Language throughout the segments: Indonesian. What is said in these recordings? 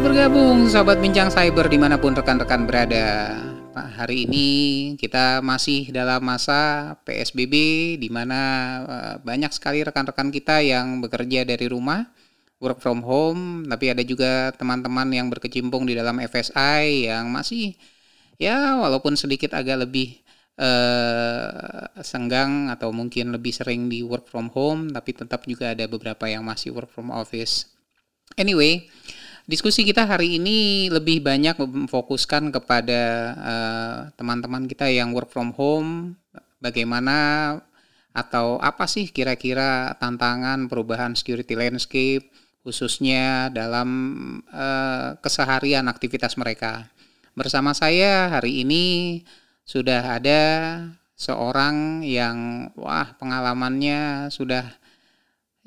Selamat bergabung sahabat bincang cyber di mana pun rekan-rekan berada. Pak, hari ini kita masih dalam masa PSBB di mana uh, banyak sekali rekan-rekan kita yang bekerja dari rumah, work from home, tapi ada juga teman-teman yang berkecimpung di dalam FSI yang masih ya walaupun sedikit agak lebih uh, senggang atau mungkin lebih sering di work from home, tapi tetap juga ada beberapa yang masih work from office. Anyway, Diskusi kita hari ini lebih banyak memfokuskan kepada eh, teman-teman uh, kita yang work from home, bagaimana atau apa sih kira-kira tantangan perubahan security landscape khususnya dalam uh, keseharian aktivitas mereka. Bersama saya hari ini sudah ada seorang yang wah pengalamannya sudah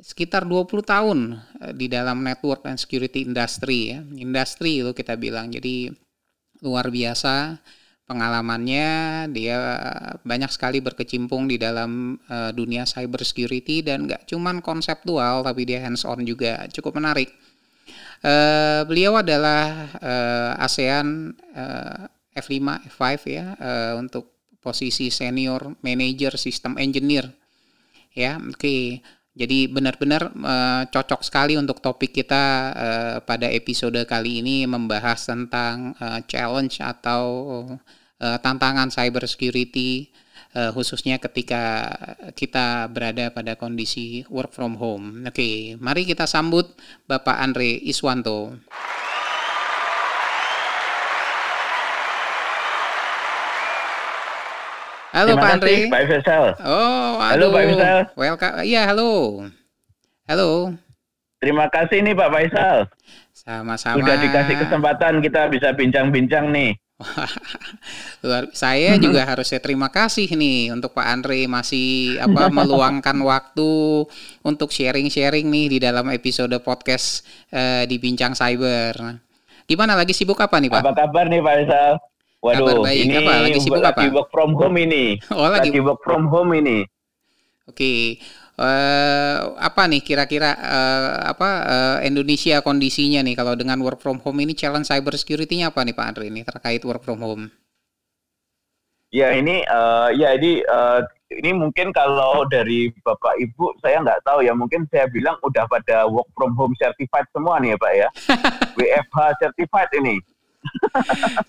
sekitar 20 tahun eh, di dalam network and security industry ya. Industri itu kita bilang. Jadi luar biasa pengalamannya dia banyak sekali berkecimpung di dalam uh, dunia cyber security dan nggak cuman konseptual tapi dia hands on juga cukup menarik. Uh, beliau adalah uh, ASEAN uh, F5 F5 ya uh, untuk posisi senior manager system engineer ya oke okay. Jadi benar-benar uh, cocok sekali untuk topik kita uh, pada episode kali ini membahas tentang uh, challenge atau uh, tantangan cyber security uh, khususnya ketika kita berada pada kondisi work from home. Oke, mari kita sambut Bapak Andre Iswanto. Halo Terima Pak Andre. Pak Faisal. Oh, halo Pak Faisal. Welcome. Iya, halo. Halo. Terima kasih nih Pak Faisal. Sama-sama. Sudah dikasih kesempatan kita bisa bincang-bincang nih. Luar saya juga harus saya terima kasih nih untuk Pak Andre masih apa meluangkan waktu untuk sharing-sharing nih di dalam episode podcast uh, di Bincang Cyber. Gimana lagi sibuk apa nih Pak? Apa kabar nih Pak Faisal? Waduh, kabar baik. ini apa? Lagi sibuk lagi apa? work from home ini. Oh, lagi, lagi work from home ini. Oke. Okay. Uh, eh, apa nih kira-kira uh, apa uh, Indonesia kondisinya nih kalau dengan work from home ini challenge cyber security-nya apa nih Pak Andre ini terkait work from home? Ya ini uh, ya ini uh, ini mungkin kalau dari Bapak Ibu saya nggak tahu ya mungkin saya bilang udah pada work from home certified semua nih ya Pak ya. WFH certified ini.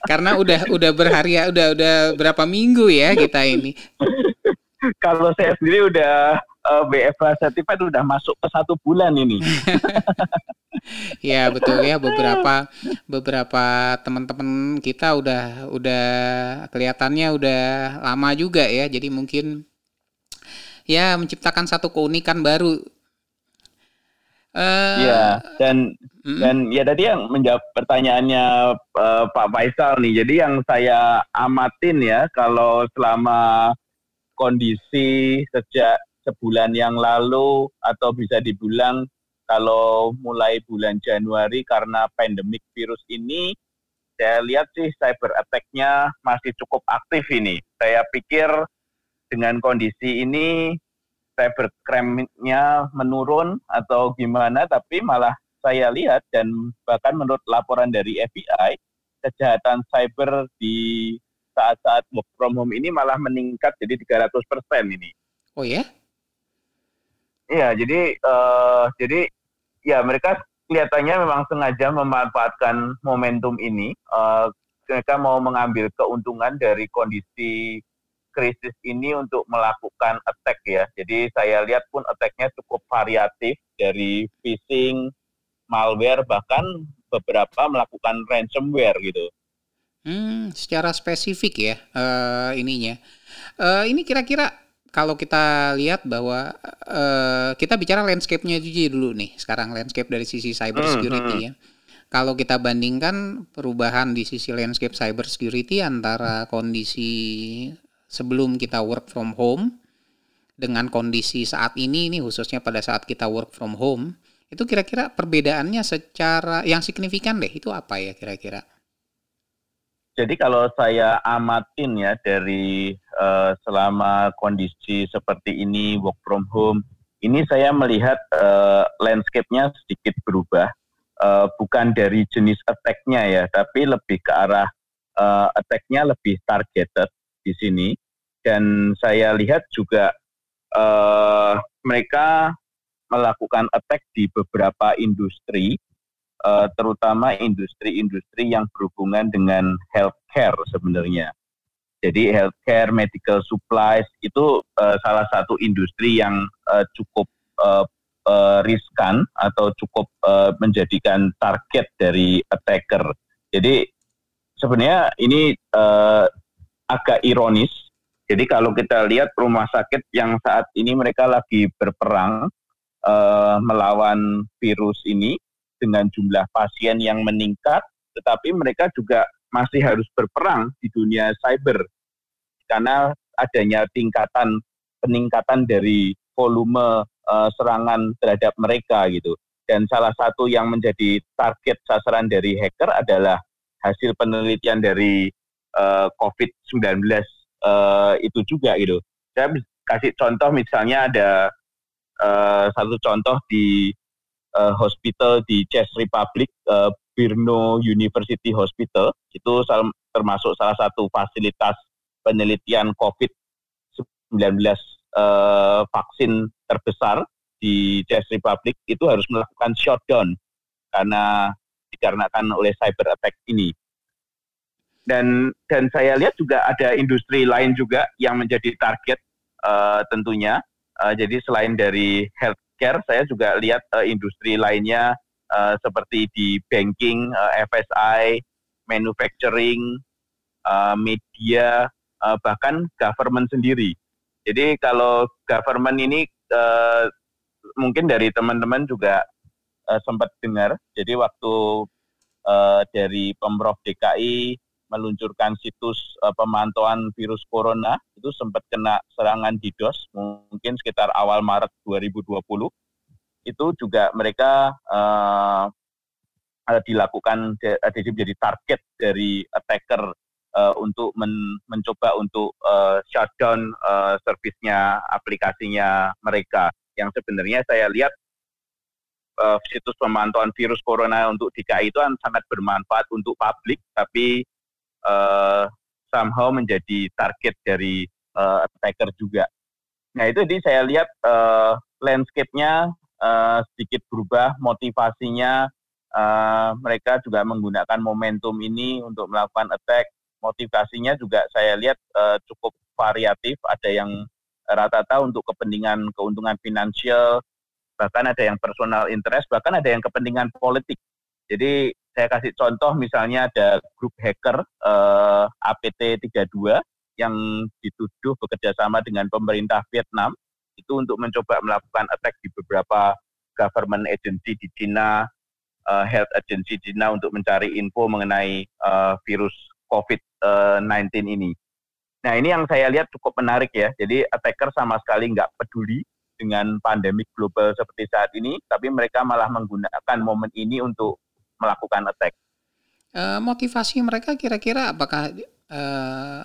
Karena udah udah berhari udah udah berapa minggu ya kita ini. Kalau saya sendiri udah uh, eh, BFA certified udah masuk ke satu bulan ini. ya betul ya beberapa beberapa teman-teman kita udah udah kelihatannya udah lama juga ya jadi mungkin ya menciptakan satu keunikan baru Uh, ya dan hmm? dan ya tadi yang menjawab pertanyaannya uh, Pak Faisal nih. Jadi yang saya amatin ya kalau selama kondisi sejak sebulan yang lalu atau bisa dibilang kalau mulai bulan Januari karena pandemik virus ini saya lihat sih cyber attack-nya masih cukup aktif ini. Saya pikir dengan kondisi ini cybercrime-nya menurun atau gimana, tapi malah saya lihat dan bahkan menurut laporan dari FBI, kejahatan cyber di saat-saat work from home ini malah meningkat jadi 300 persen ini. Oh ya? Iya, jadi uh, jadi ya mereka kelihatannya memang sengaja memanfaatkan momentum ini. Uh, mereka mau mengambil keuntungan dari kondisi krisis ini untuk melakukan attack ya. Jadi saya lihat pun attacknya cukup variatif dari phishing, malware, bahkan beberapa melakukan ransomware gitu. Hmm, secara spesifik ya uh, ininya. Uh, ini kira-kira kalau kita lihat bahwa uh, kita bicara landscape-nya dulu nih. Sekarang landscape dari sisi cyber security hmm, hmm. ya. Kalau kita bandingkan perubahan di sisi landscape cyber security antara kondisi sebelum kita work from home dengan kondisi saat ini ini khususnya pada saat kita work from home itu kira-kira perbedaannya secara yang signifikan deh itu apa ya kira-kira? Jadi kalau saya amatin ya dari uh, selama kondisi seperti ini work from home ini saya melihat uh, landscape-nya sedikit berubah. uh, bukan dari jenis attack-nya ya, tapi lebih ke arah uh, attack-nya lebih targeted di sini. Dan saya lihat juga uh, mereka melakukan attack di beberapa industri, uh, terutama industri-industri yang berhubungan dengan healthcare sebenarnya. Jadi healthcare, medical supplies itu uh, salah satu industri yang uh, cukup uh, uh, riskan atau cukup uh, menjadikan target dari attacker. Jadi sebenarnya ini uh, agak ironis. Jadi kalau kita lihat rumah sakit yang saat ini mereka lagi berperang uh, melawan virus ini dengan jumlah pasien yang meningkat, tetapi mereka juga masih harus berperang di dunia cyber karena adanya tingkatan peningkatan dari volume uh, serangan terhadap mereka gitu. Dan salah satu yang menjadi target sasaran dari hacker adalah hasil penelitian dari uh, COVID-19 uh, itu juga gitu. Saya kasih contoh misalnya ada uh, satu contoh di uh, hospital di Czech Republic, uh, Brno University Hospital, itu termasuk salah satu fasilitas penelitian COVID-19 eh, vaksin terbesar di Czech Republic itu harus melakukan shutdown karena dikarenakan oleh cyber attack ini. Dan dan saya lihat juga ada industri lain juga yang menjadi target uh, tentunya. Uh, jadi selain dari healthcare, saya juga lihat uh, industri lainnya uh, seperti di banking, uh, FSI, manufacturing, uh, media, uh, bahkan government sendiri. Jadi kalau government ini uh, mungkin dari teman-teman juga uh, sempat dengar. Jadi waktu uh, dari pemprov DKI meluncurkan situs uh, pemantauan virus corona itu sempat kena serangan DDoS mungkin sekitar awal Maret 2020 itu juga mereka uh, dilakukan jadi menjadi target dari attacker uh, untuk men mencoba untuk uh, shutdown uh, servisnya aplikasinya mereka. Yang sebenarnya saya lihat uh, situs pemantauan virus corona untuk DKI itu sangat bermanfaat untuk publik tapi uh, somehow menjadi target dari uh, attacker juga. Nah itu jadi saya lihat uh, landscape-nya uh, sedikit berubah, motivasinya uh, mereka juga menggunakan momentum ini untuk melakukan attack motivasinya juga saya lihat uh, cukup variatif. Ada yang rata-rata untuk kepentingan keuntungan finansial, bahkan ada yang personal interest, bahkan ada yang kepentingan politik. Jadi saya kasih contoh misalnya ada grup hacker uh, APT32 yang dituduh bekerjasama dengan pemerintah Vietnam itu untuk mencoba melakukan attack di beberapa government agency di Cina, uh, health agency Cina untuk mencari info mengenai uh, virus COVID-19 ini. Nah ini yang saya lihat cukup menarik ya. Jadi attacker sama sekali nggak peduli dengan pandemik global seperti saat ini, tapi mereka malah menggunakan momen ini untuk melakukan attack. Uh, motivasi mereka kira-kira apakah uh,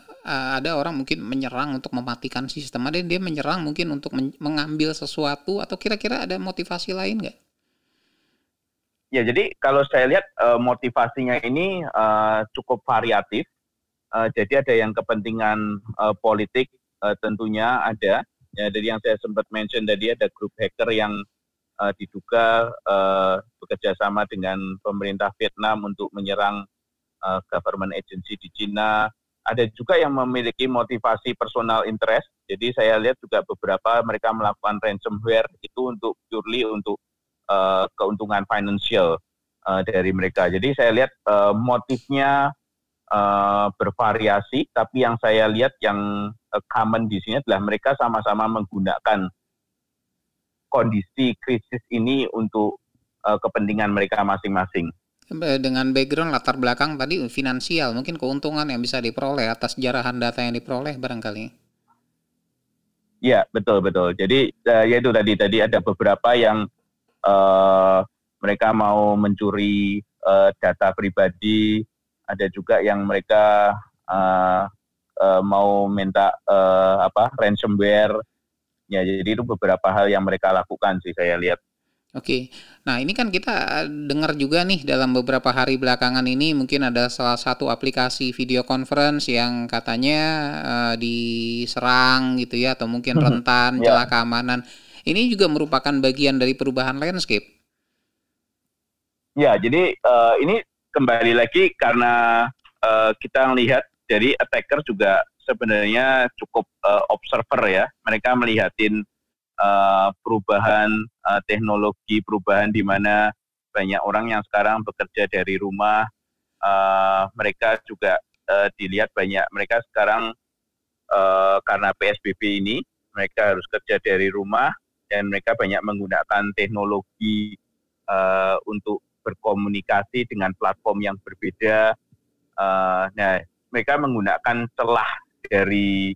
ada orang mungkin menyerang untuk mematikan sistem, ada dia menyerang mungkin untuk men mengambil sesuatu, atau kira-kira ada motivasi lain nggak? Ya, jadi kalau saya lihat uh, motivasinya ini uh, cukup variatif. Uh, jadi ada yang kepentingan uh, politik uh, tentunya ada. Ya, dari yang saya sempat mention tadi ada grup hacker yang uh, diduga uh, bekerja sama dengan pemerintah Vietnam untuk menyerang uh, government agency di Cina. Ada juga yang memiliki motivasi personal interest. Jadi saya lihat juga beberapa mereka melakukan ransomware itu untuk purely untuk uh, keuntungan financial uh, dari mereka. Jadi saya lihat uh, motifnya uh, bervariasi, tapi yang saya lihat yang common di sini adalah mereka sama-sama menggunakan kondisi krisis ini untuk uh, kepentingan mereka masing-masing. Dengan background latar belakang tadi finansial, mungkin keuntungan yang bisa diperoleh atas jarahan data yang diperoleh barangkali. Ya betul betul. Jadi uh, ya itu tadi tadi ada beberapa yang uh, mereka mau mencuri uh, data pribadi, ada juga yang mereka uh, uh, mau minta uh, apa ransomware. Ya, jadi itu beberapa hal yang mereka lakukan sih saya lihat. Oke, nah ini kan kita dengar juga nih dalam beberapa hari belakangan ini mungkin ada salah satu aplikasi video conference yang katanya uh, diserang gitu ya atau mungkin rentan yeah. celah keamanan. Ini juga merupakan bagian dari perubahan landscape. Ya, jadi uh, ini kembali lagi karena uh, kita melihat jadi attacker juga sebenarnya cukup uh, observer ya. Mereka melihatin uh, perubahan uh, teknologi, perubahan di mana banyak orang yang sekarang bekerja dari rumah. Uh, mereka juga uh, dilihat banyak mereka sekarang uh, karena PSBB ini mereka harus kerja dari rumah dan mereka banyak menggunakan teknologi uh, untuk berkomunikasi dengan platform yang berbeda. Uh, nah, mereka menggunakan celah dari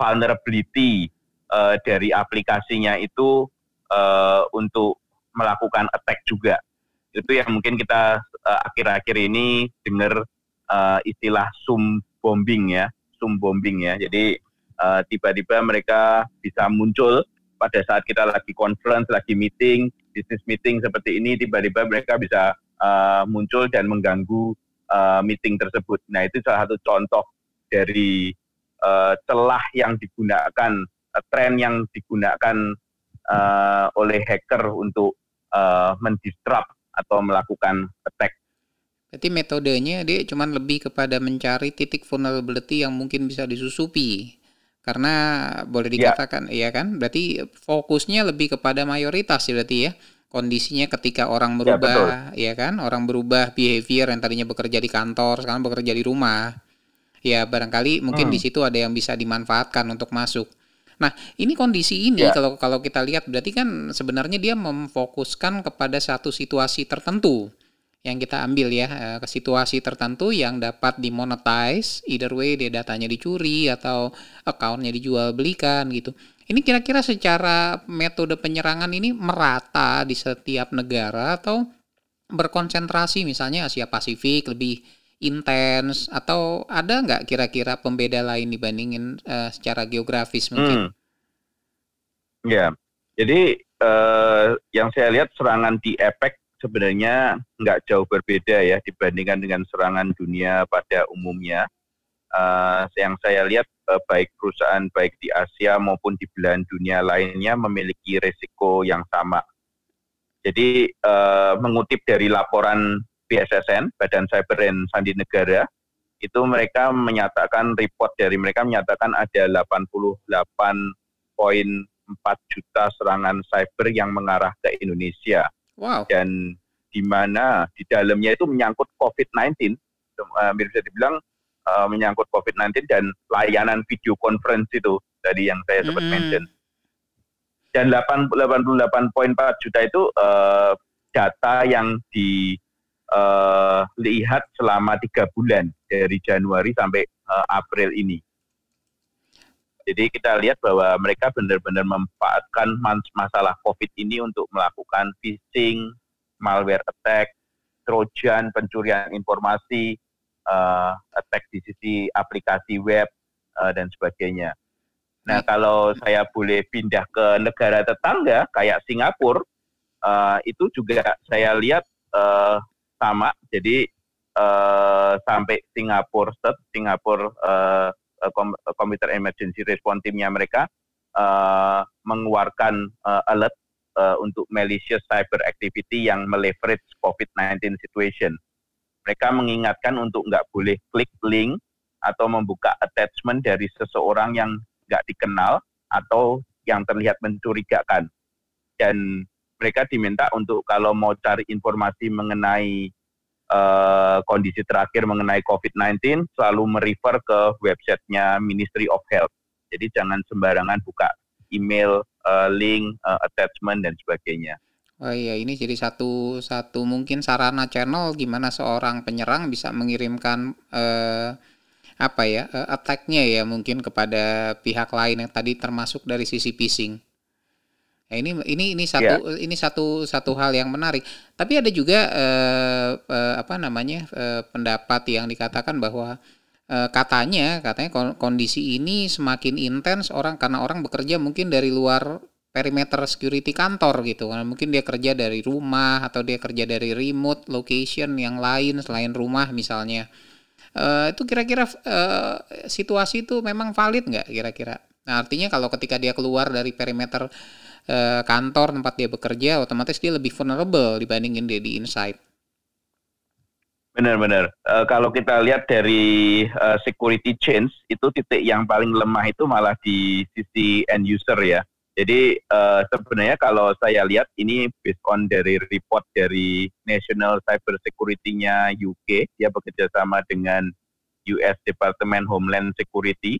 vulnerability uh, dari aplikasinya itu uh, untuk melakukan attack juga. Itu yang mungkin kita uh, akhir-akhir ini dengar uh, istilah sum bombing ya, sum bombing ya. Jadi tiba-tiba uh, mereka bisa muncul pada saat kita lagi conference, lagi meeting, business meeting seperti ini, tiba-tiba mereka bisa uh, muncul dan mengganggu uh, meeting tersebut. Nah itu salah satu contoh dari uh, celah yang digunakan uh, tren yang digunakan uh, oleh hacker untuk uh, mendisrupt atau melakukan attack. Berarti metodenya dia cuma lebih kepada mencari titik vulnerability yang mungkin bisa disusupi. Karena boleh ya. dikatakan, ya, ya kan? Berarti fokusnya lebih kepada mayoritas ya berarti ya. Kondisinya ketika orang ya, merubah, ya, ya kan? Orang berubah behavior yang tadinya bekerja di kantor, sekarang bekerja di rumah. Ya barangkali mungkin hmm. di situ ada yang bisa dimanfaatkan untuk masuk. Nah, ini kondisi ini yeah. kalau kalau kita lihat berarti kan sebenarnya dia memfokuskan kepada satu situasi tertentu yang kita ambil ya eh, ke situasi tertentu yang dapat dimonetize either way dia datanya dicuri atau akunnya dijual belikan gitu. Ini kira-kira secara metode penyerangan ini merata di setiap negara atau berkonsentrasi misalnya Asia Pasifik lebih intens atau ada nggak kira-kira pembeda lain dibandingin uh, secara geografis mungkin? Hmm. Ya, jadi uh, yang saya lihat serangan di EPEC sebenarnya nggak jauh berbeda ya dibandingkan dengan serangan dunia pada umumnya. Uh, yang saya lihat uh, baik perusahaan baik di Asia maupun di belahan dunia lainnya memiliki resiko yang sama. Jadi uh, mengutip dari laporan BSSN, Badan Cyber dan Sandi Negara, itu mereka menyatakan report dari mereka menyatakan ada 88.4 juta serangan cyber yang mengarah ke Indonesia. Wow. Dan di mana di dalamnya itu menyangkut COVID-19, uh, bisa dibilang uh, menyangkut COVID-19 dan layanan video conference itu tadi yang saya sempat mm. mention. Dan 88.4 juta itu uh, data yang di uh, lihat selama tiga bulan dari Januari sampai uh, April ini. Jadi kita lihat bahwa mereka benar-benar memanfaatkan masalah COVID ini untuk melakukan phishing, malware attack, trojan, pencurian informasi, uh, attack di sisi aplikasi web uh, dan sebagainya. Nah kalau saya boleh pindah ke negara tetangga kayak Singapura, uh, itu juga saya lihat uh, sama. Jadi uh, sampai Singapura State, Singapura uh, Computer Emergency Response Teamnya mereka uh, mengeluarkan uh, alert uh, untuk malicious cyber activity yang meleverage COVID-19 situation. Mereka mengingatkan untuk nggak boleh klik link atau membuka attachment dari seseorang yang nggak dikenal atau yang terlihat mencurigakan. Dan mereka diminta untuk kalau mau cari informasi mengenai uh, kondisi terakhir mengenai COVID-19 selalu merefer ke websitenya Ministry of Health. Jadi jangan sembarangan buka email, uh, link, uh, attachment dan sebagainya. Oh iya, ini jadi satu satu mungkin sarana channel gimana seorang penyerang bisa mengirimkan uh, apa ya attack-nya ya mungkin kepada pihak lain yang tadi termasuk dari sisi phishing. Nah, ini ini ini satu yeah. ini satu satu hal yang menarik. Tapi ada juga eh, eh, apa namanya eh, pendapat yang dikatakan bahwa eh, katanya katanya kondisi ini semakin intens orang karena orang bekerja mungkin dari luar perimeter security kantor gitu. Mungkin dia kerja dari rumah atau dia kerja dari remote location yang lain selain rumah misalnya. Uh, itu kira-kira uh, situasi itu memang valid nggak kira-kira? Nah, artinya kalau ketika dia keluar dari perimeter uh, kantor tempat dia bekerja, otomatis dia lebih vulnerable dibandingin dia di inside. Benar-benar. Uh, kalau kita lihat dari uh, security change itu titik yang paling lemah itu malah di sisi end user ya. Jadi uh, sebenarnya kalau saya lihat ini based on dari report dari National Cyber Security-nya UK, dia bekerja sama dengan US Department Homeland Security.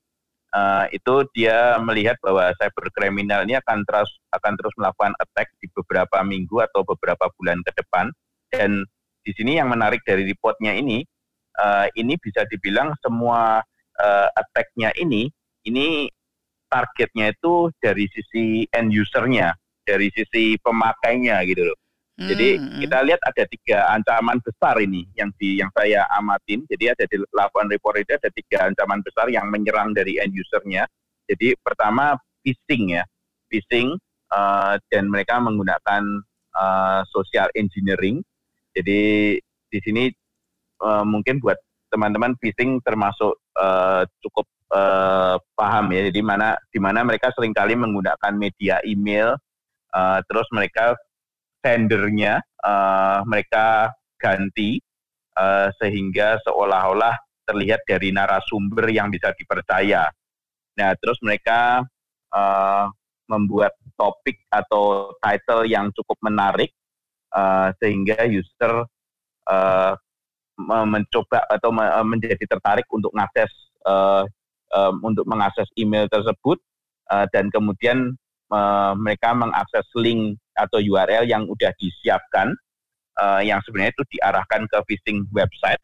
Uh, itu dia melihat bahwa cyber kriminal ini akan terus akan terus melakukan attack di beberapa minggu atau beberapa bulan ke depan dan di sini yang menarik dari reportnya ini, uh, ini bisa dibilang semua uh, attack-nya ini, ini targetnya itu dari sisi end usernya, dari sisi pemakainya gitu loh. Jadi hmm, hmm. kita lihat ada tiga ancaman besar ini yang di yang saya amatin. Jadi ada di laporan report itu ada tiga ancaman besar yang menyerang dari end usernya. Jadi pertama phishing ya, phishing uh, dan mereka menggunakan uh, social engineering jadi di sini uh, mungkin buat teman-teman phishing termasuk uh, cukup uh, paham ya. Jadi mana di mana mereka sering kali menggunakan media email, uh, terus mereka sendernya uh, mereka ganti uh, sehingga seolah-olah terlihat dari narasumber yang bisa dipercaya. Nah, terus mereka uh, membuat topik atau title yang cukup menarik uh, sehingga user uh, mencoba atau menjadi tertarik untuk mengakses uh, um, untuk mengakses email tersebut uh, dan kemudian uh, mereka mengakses link atau URL yang sudah disiapkan uh, yang sebenarnya itu diarahkan ke phishing website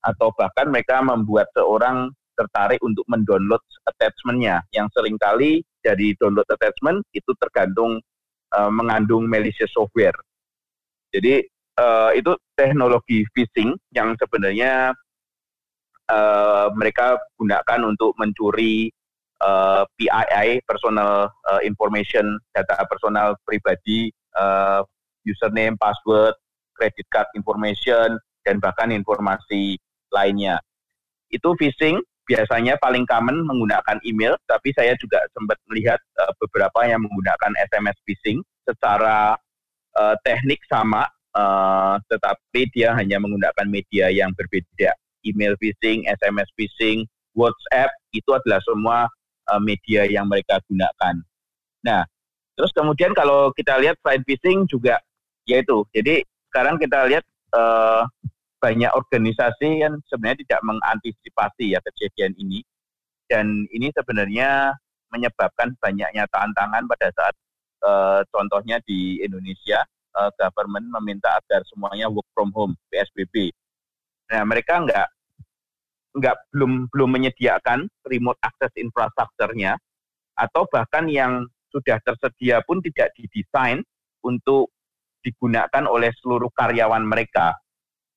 atau bahkan mereka membuat seorang tertarik untuk mendownload attachmentnya. Yang sering kali dari download attachment itu tergantung uh, mengandung malicious software. Jadi uh, itu teknologi phishing yang sebenarnya uh, mereka gunakan untuk mencuri uh, PII personal uh, information data personal pribadi uh, username, password, credit card information dan bahkan informasi lainnya. Itu phishing biasanya paling common menggunakan email, tapi saya juga sempat melihat uh, beberapa yang menggunakan SMS phishing secara uh, teknik sama, uh, tetapi dia hanya menggunakan media yang berbeda. Email phishing, SMS phishing, WhatsApp itu adalah semua uh, media yang mereka gunakan. Nah, terus kemudian kalau kita lihat selain phishing juga yaitu, jadi sekarang kita lihat uh, banyak organisasi yang sebenarnya tidak mengantisipasi ya kejadian ini dan ini sebenarnya menyebabkan banyaknya tantangan pada saat uh, contohnya di Indonesia uh, government meminta agar semuanya work from home PSBB. Nah mereka nggak nggak belum belum menyediakan remote access infrastrukturnya atau bahkan yang sudah tersedia pun tidak didesain untuk digunakan oleh seluruh karyawan mereka.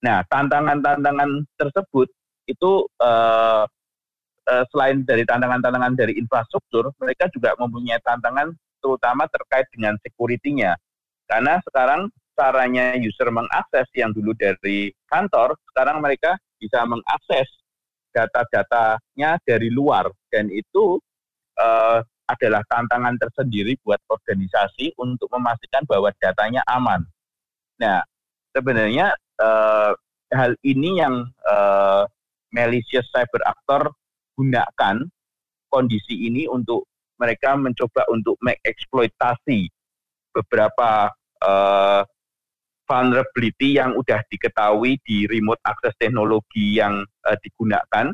Nah tantangan-tantangan tersebut itu uh, uh, selain dari tantangan-tantangan dari infrastruktur, mereka juga mempunyai tantangan terutama terkait dengan security-nya. Karena sekarang caranya user mengakses yang dulu dari kantor, sekarang mereka bisa mengakses data-datanya dari luar dan itu uh, adalah tantangan tersendiri buat organisasi untuk memastikan bahwa datanya aman. Nah, sebenarnya uh, hal ini yang uh, malicious cyber actor gunakan kondisi ini untuk mereka mencoba untuk mengeksploitasi beberapa uh, vulnerability yang sudah diketahui di remote access teknologi yang uh, digunakan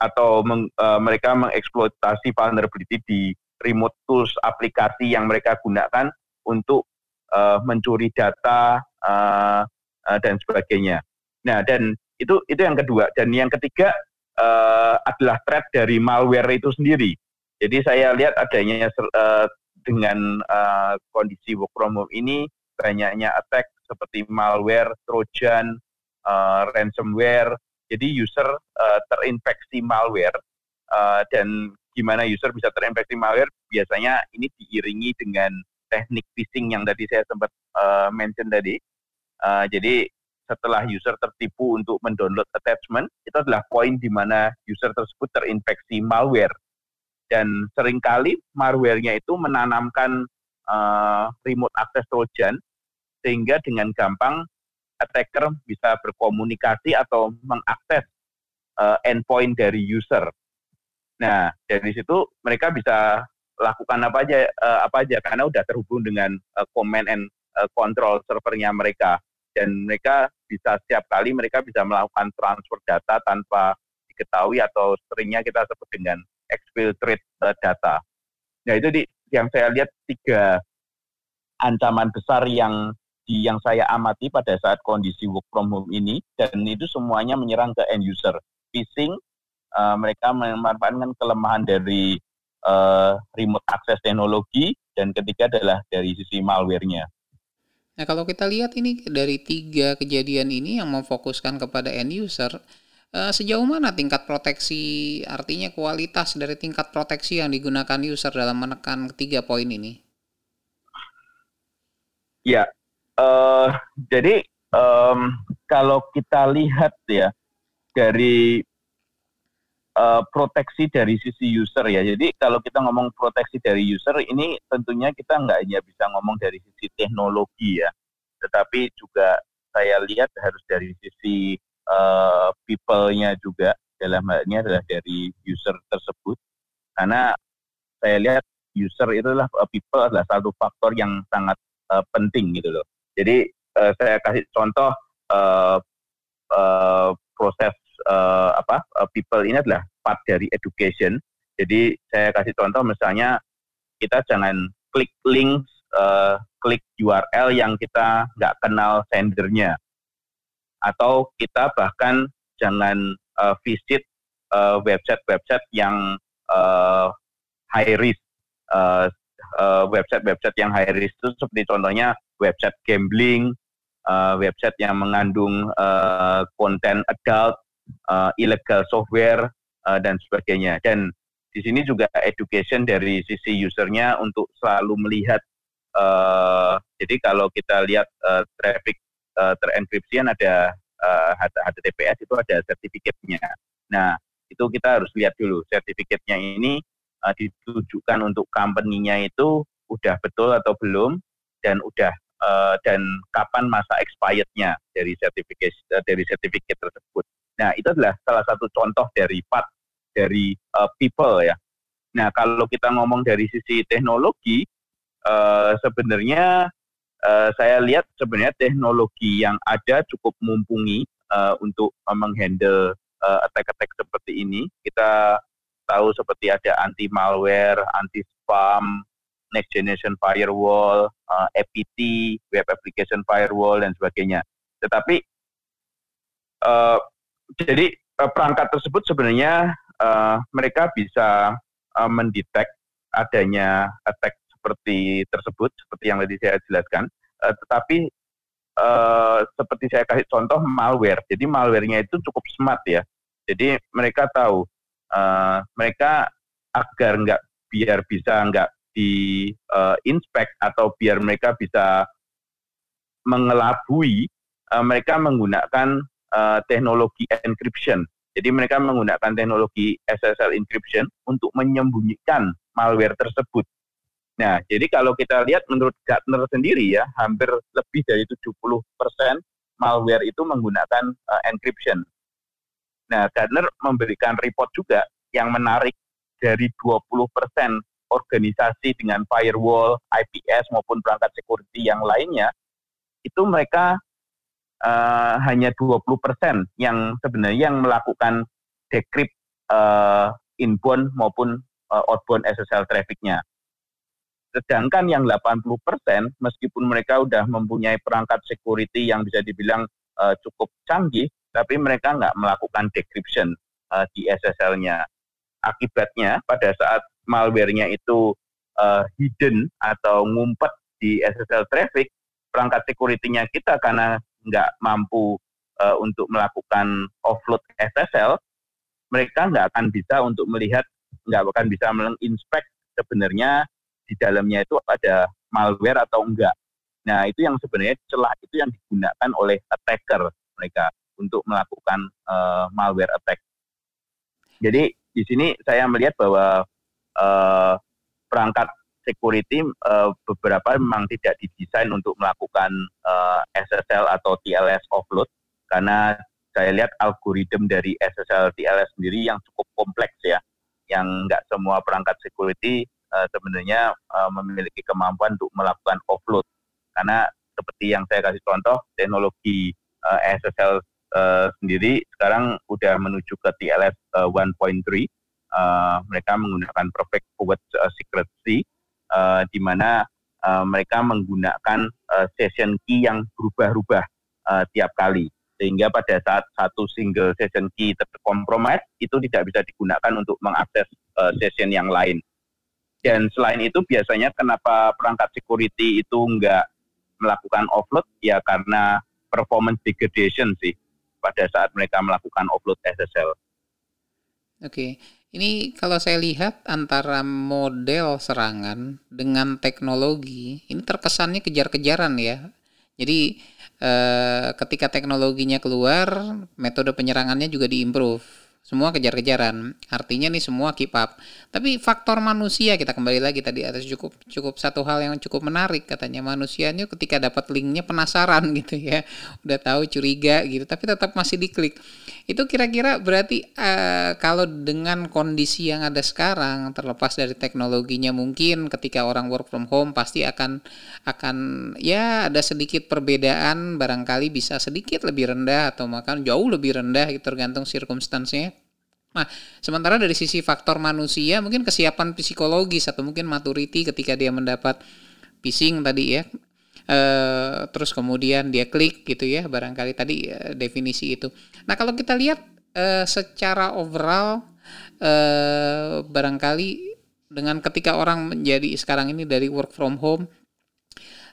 atau meng, uh, mereka mengeksploitasi vulnerability di remote tools aplikasi yang mereka gunakan untuk uh, mencuri data uh, uh, dan sebagainya. Nah, dan itu itu yang kedua dan yang ketiga uh, adalah threat dari malware itu sendiri. Jadi saya lihat adanya uh, dengan uh, kondisi work from home ini banyaknya attack seperti malware, trojan, uh, ransomware. Jadi user uh, terinfeksi malware uh, dan gimana user bisa terinfeksi malware biasanya ini diiringi dengan teknik phishing yang tadi saya sempat uh, mention tadi. Uh, jadi setelah user tertipu untuk mendownload attachment, itu adalah poin di mana user tersebut terinfeksi malware. Dan sering kali malware-nya itu menanamkan uh, remote access trojan, sehingga dengan gampang attacker bisa berkomunikasi atau mengakses uh, endpoint dari user. Nah, dari situ mereka bisa lakukan apa aja uh, apa aja karena udah terhubung dengan uh, command and uh, control servernya mereka dan mereka bisa setiap kali mereka bisa melakukan transfer data tanpa diketahui atau seringnya kita sebut dengan exfiltrate data. Nah itu di, yang saya lihat tiga ancaman besar yang yang saya amati pada saat kondisi work from home ini dan itu semuanya menyerang ke end user. Phishing, uh, mereka memanfaatkan kelemahan dari uh, remote access teknologi dan ketiga adalah dari sisi malware-nya. Nah kalau kita lihat ini dari tiga kejadian ini yang memfokuskan kepada end user, uh, sejauh mana tingkat proteksi, artinya kualitas dari tingkat proteksi yang digunakan user dalam menekan ketiga poin ini? Ya, uh, jadi um, kalau kita lihat ya dari uh, proteksi dari sisi user ya. Jadi kalau kita ngomong proteksi dari user ini tentunya kita nggak hanya bisa ngomong dari sisi teknologi ya, tetapi juga saya lihat harus dari sisi uh, people-nya juga dalam hal ini adalah dari user tersebut karena saya lihat user itu adalah uh, people adalah satu faktor yang sangat uh, penting gitu loh. Jadi uh, saya kasih contoh uh, uh, proses uh, apa uh, people ini adalah part dari education. Jadi saya kasih contoh misalnya kita jangan klik link, uh, klik URL yang kita nggak kenal sendernya, atau kita bahkan jangan uh, visit website-website uh, yang uh, high risk. Uh, uh, website-website yang high risk itu seperti contohnya website gambling, uh, website yang mengandung uh, konten adult, uh, illegal software uh, dan sebagainya. Dan di sini juga education dari sisi usernya untuk selalu melihat. Uh, jadi kalau kita lihat uh, traffic uh, terenkripsian ada uh, HTTPS itu ada sertifikatnya. Nah itu kita harus lihat dulu sertifikatnya ini ditujukan untuk company-nya itu udah betul atau belum dan udah uh, dan kapan masa expirednya dari sertifikat uh, dari sertifikat tersebut. Nah, itu adalah salah satu contoh dari part dari uh, people ya. Nah, kalau kita ngomong dari sisi teknologi, uh, sebenarnya uh, saya lihat sebenarnya teknologi yang ada cukup mumpuni uh, untuk uh, menghandle uh, attack-attack seperti ini. Kita tahu seperti ada anti malware, anti spam, next generation firewall, uh, APT, web application firewall dan sebagainya. Tetapi uh, jadi uh, perangkat tersebut sebenarnya uh, mereka bisa uh, mendetek adanya attack seperti tersebut, seperti yang tadi saya jelaskan. Uh, tetapi uh, seperti saya kasih contoh malware. Jadi malwarenya itu cukup smart ya. Jadi mereka tahu uh, mereka agar nggak biar bisa nggak di uh, inspect atau biar mereka bisa mengelabui, uh, mereka menggunakan uh, teknologi encryption. Jadi mereka menggunakan teknologi SSL encryption untuk menyembunyikan malware tersebut. Nah, jadi kalau kita lihat menurut Gartner sendiri ya, hampir lebih dari 70% malware itu menggunakan uh, encryption. Nah, Gartner memberikan report juga yang menarik dari 20% organisasi dengan firewall, IPS maupun perangkat security yang lainnya, itu mereka uh, hanya 20% yang sebenarnya yang melakukan decrypt uh, inbound maupun uh, outbound SSL trafficnya. Sedangkan yang 80% meskipun mereka sudah mempunyai perangkat security yang bisa dibilang uh, cukup canggih, tapi mereka nggak melakukan decryption uh, di SSL-nya. Akibatnya pada saat malware-nya itu uh, hidden atau ngumpet di SSL traffic, perangkat security-nya kita karena nggak mampu uh, untuk melakukan offload SSL, mereka nggak akan bisa untuk melihat, nggak akan bisa menginspect sebenarnya di dalamnya itu ada malware atau enggak. Nah, itu yang sebenarnya celah itu yang digunakan oleh attacker mereka untuk melakukan uh, malware attack. Jadi di sini saya melihat bahwa uh, perangkat security uh, beberapa memang tidak didesain untuk melakukan uh, SSL atau TLS offload. Karena saya lihat algoritma dari SSL TLS sendiri yang cukup kompleks ya, yang nggak semua perangkat security uh, sebenarnya uh, memiliki kemampuan untuk melakukan offload. Karena seperti yang saya kasih contoh teknologi uh, SSL uh, sendiri sekarang udah menuju ke TLS uh, 1.3 uh, mereka menggunakan perfect forward uh, uh, di mana uh, mereka menggunakan uh, session key yang berubah-ubah uh, tiap kali sehingga pada saat satu single session key terkompromis itu tidak bisa digunakan untuk mengakses uh, session yang lain. Dan selain itu biasanya kenapa perangkat security itu enggak melakukan offload ya karena performance degradation sih pada saat mereka melakukan offload SSL. Oke, ini kalau saya lihat antara model serangan dengan teknologi ini terkesannya kejar-kejaran ya. Jadi eh, ketika teknologinya keluar, metode penyerangannya juga diimprove semua kejar-kejaran. Artinya nih semua keep up. Tapi faktor manusia kita kembali lagi tadi atas cukup cukup satu hal yang cukup menarik katanya manusianya ketika dapat linknya penasaran gitu ya. Udah tahu curiga gitu tapi tetap masih diklik. Itu kira-kira berarti uh, kalau dengan kondisi yang ada sekarang terlepas dari teknologinya mungkin ketika orang work from home pasti akan akan ya ada sedikit perbedaan barangkali bisa sedikit lebih rendah atau makan jauh lebih rendah gitu tergantung circumstance-nya Nah, sementara dari sisi faktor manusia mungkin kesiapan psikologis atau mungkin maturity ketika dia mendapat phishing tadi ya. E, terus kemudian dia klik gitu ya, barangkali tadi e, definisi itu. Nah, kalau kita lihat e, secara overall e, barangkali dengan ketika orang menjadi sekarang ini dari work from home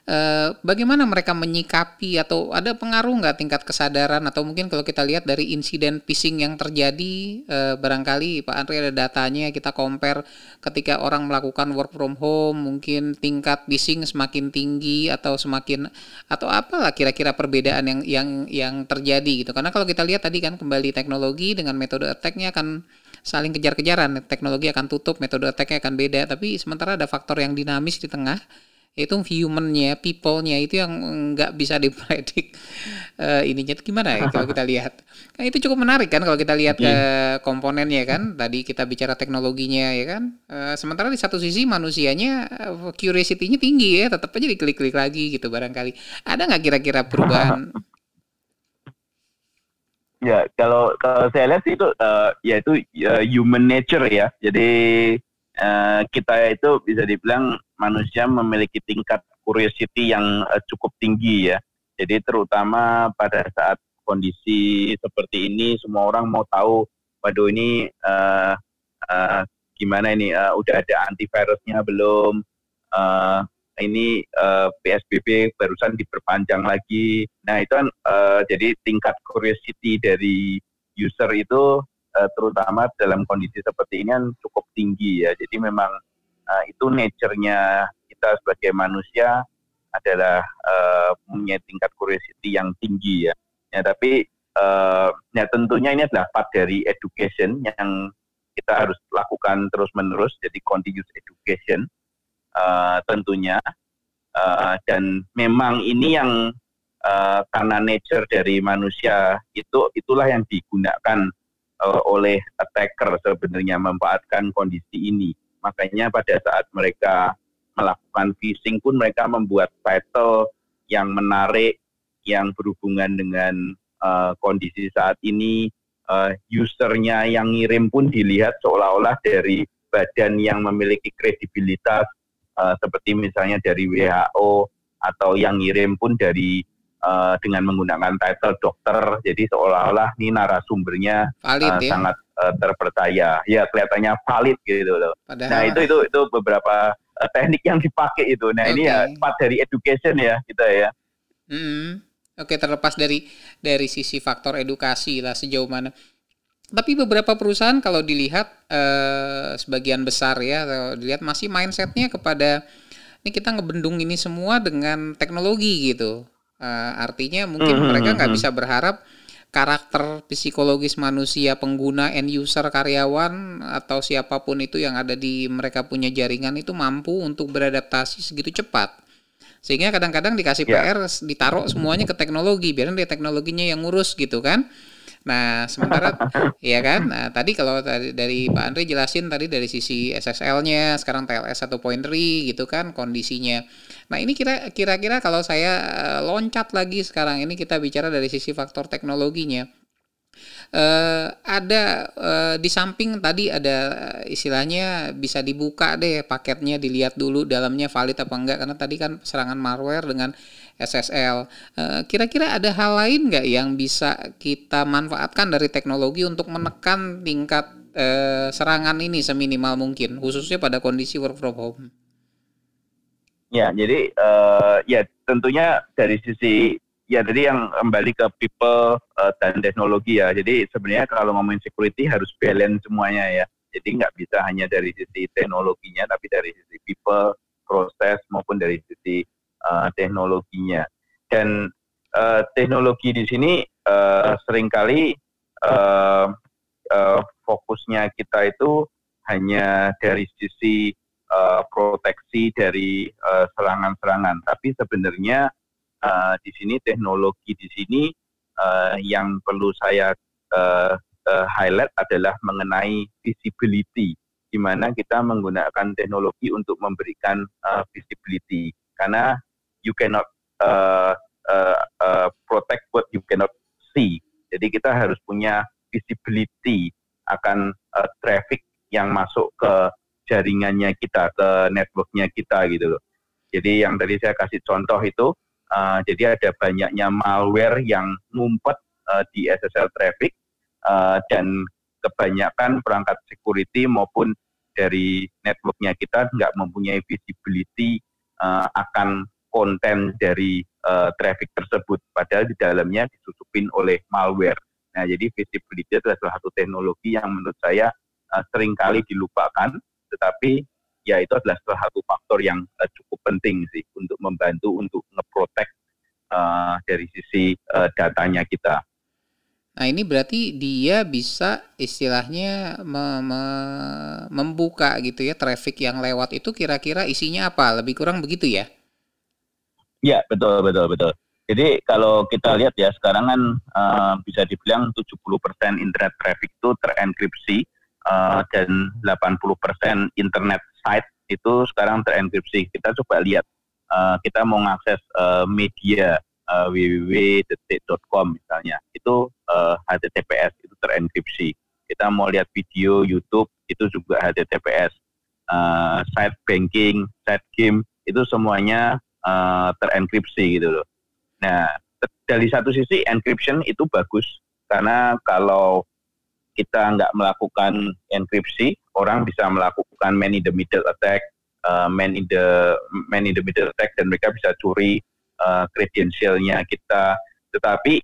Eh, bagaimana mereka menyikapi atau ada pengaruh nggak tingkat kesadaran? Atau mungkin kalau kita lihat dari insiden phishing yang terjadi uh, barangkali Pak Andri ada datanya kita compare ketika orang melakukan work from home mungkin tingkat phishing semakin tinggi atau semakin atau apalah kira-kira perbedaan yang yang yang terjadi gitu. Karena kalau kita lihat tadi kan kembali teknologi dengan metode attack-nya akan saling kejar-kejaran teknologi akan tutup metode attack-nya akan beda. Tapi sementara ada faktor yang dinamis di tengah itu humannya, people-nya itu yang nggak bisa dipredik uh, ininya itu gimana ya kalau kita lihat. Kan itu cukup menarik kan kalau kita lihat ke uh, komponennya kan. Tadi kita bicara teknologinya ya kan. Uh, sementara di satu sisi manusianya uh, curiosity-nya tinggi ya, tetap aja diklik-klik lagi gitu barangkali. Ada nggak kira-kira perubahan? ya kalau kalau saya lihat sih itu uh, ya itu uh, human nature ya. Jadi uh, kita itu bisa dibilang manusia memiliki tingkat curiosity yang uh, cukup tinggi ya. Jadi terutama pada saat kondisi seperti ini semua orang mau tahu waduh ini uh, uh, gimana ini uh, udah ada antivirusnya belum uh, ini uh, PSBB barusan diperpanjang lagi. Nah, itu kan uh, jadi tingkat curiosity dari user itu uh, terutama dalam kondisi seperti ini kan cukup tinggi ya. Jadi memang uh, itu nature-nya kita sebagai manusia adalah uh, punya tingkat curiosity yang tinggi ya. Ya tapi uh, ya tentunya ini adalah part dari education yang kita harus lakukan terus menerus jadi continuous education uh, tentunya uh, dan memang ini yang uh, karena nature dari manusia itu itulah yang digunakan uh, oleh attacker sebenarnya memanfaatkan kondisi ini Makanya pada saat mereka melakukan phishing pun mereka membuat title yang menarik, yang berhubungan dengan uh, kondisi saat ini. Uh, usernya yang ngirim pun dilihat seolah-olah dari badan yang memiliki kredibilitas, uh, seperti misalnya dari WHO atau yang ngirim pun dari uh, dengan menggunakan title dokter. Jadi seolah-olah ini narasumbernya Valid, uh, ya? sangat uh, terpercaya. Ya kelihatannya valid gitu loh. Padahal... Nah itu itu itu beberapa uh, teknik yang dipakai itu. Nah okay. ini ya part dari education ya kita ya. Hmm. Oke okay, terlepas dari dari sisi faktor edukasi lah sejauh mana. Tapi beberapa perusahaan kalau dilihat eh, sebagian besar ya, kalau dilihat masih mindsetnya kepada ini kita ngebendung ini semua dengan teknologi gitu. Uh, artinya mungkin mm -hmm. mereka nggak bisa berharap karakter psikologis manusia pengguna end user karyawan atau siapa pun itu yang ada di mereka punya jaringan itu mampu untuk beradaptasi segitu cepat sehingga kadang-kadang dikasih yeah. PR ditaruh semuanya ke teknologi biarin deh teknologinya yang ngurus gitu kan Nah, sementara ya kan. Nah, tadi kalau tadi dari Pak Andre jelasin tadi dari sisi SSL-nya, sekarang TLS 1.3 gitu kan kondisinya. Nah, ini kira kira-kira kalau saya eh, loncat lagi sekarang ini kita bicara dari sisi faktor teknologinya. Uh, ada uh, di samping tadi ada istilahnya bisa dibuka deh paketnya dilihat dulu dalamnya valid apa enggak karena tadi kan serangan malware dengan SSL. Eh, kira-kira ada hal lain nggak yang bisa kita manfaatkan dari teknologi untuk menekan tingkat uh, serangan ini seminimal mungkin, khususnya pada kondisi work from home? Ya, jadi uh, ya tentunya dari sisi ya tadi yang kembali ke people uh, dan teknologi ya. Jadi sebenarnya kalau ngomongin security harus balance semuanya ya. Jadi nggak bisa hanya dari sisi teknologinya, tapi dari sisi people, proses maupun dari sisi uh, teknologinya. Dan uh, teknologi di sini uh, sering kali uh, uh, fokusnya kita itu hanya dari sisi uh, proteksi dari serangan-serangan, tapi sebenarnya uh, di sini teknologi di sini uh, yang perlu saya uh, uh, highlight adalah mengenai visibility, di mana kita menggunakan teknologi untuk memberikan uh, visibility, karena you cannot uh, uh, uh, protect what you cannot see. Jadi kita harus punya visibility akan uh, traffic yang masuk ke jaringannya kita, ke networknya kita gitu loh. Jadi yang tadi saya kasih contoh itu, uh, jadi ada banyaknya malware yang ngumpet uh, di SSL traffic uh, dan kebanyakan perangkat security maupun dari networknya kita nggak mempunyai visibility uh, akan konten dari uh, traffic tersebut padahal di dalamnya ditutupin oleh malware. Nah, jadi visibility adalah satu teknologi yang menurut saya uh, sering kali dilupakan, tetapi ya itu adalah salah satu faktor yang uh, cukup penting sih untuk membantu untuk ngeprotek uh, dari sisi uh, datanya kita. Nah ini berarti dia bisa istilahnya me me membuka gitu ya traffic yang lewat itu kira-kira isinya apa? Lebih kurang begitu ya? Iya, betul, betul, betul. Jadi kalau kita lihat ya sekarang kan uh, bisa dibilang 70% internet traffic itu terenkripsi uh, dan 80% internet site itu sekarang terenkripsi. Kita coba lihat, uh, kita mau mengakses uh, media uh, www.detik.com misalnya, itu uh, HTTPS itu terenkripsi. Kita mau lihat video YouTube itu juga HTTPS. Uh, site banking, site game itu semuanya uh, terenkripsi gitu loh. Nah, dari satu sisi encryption itu bagus karena kalau kita nggak melakukan enkripsi, orang bisa melakukan man in the middle attack, uh, man in the man in the middle attack dan mereka bisa curi uh, kita. Tetapi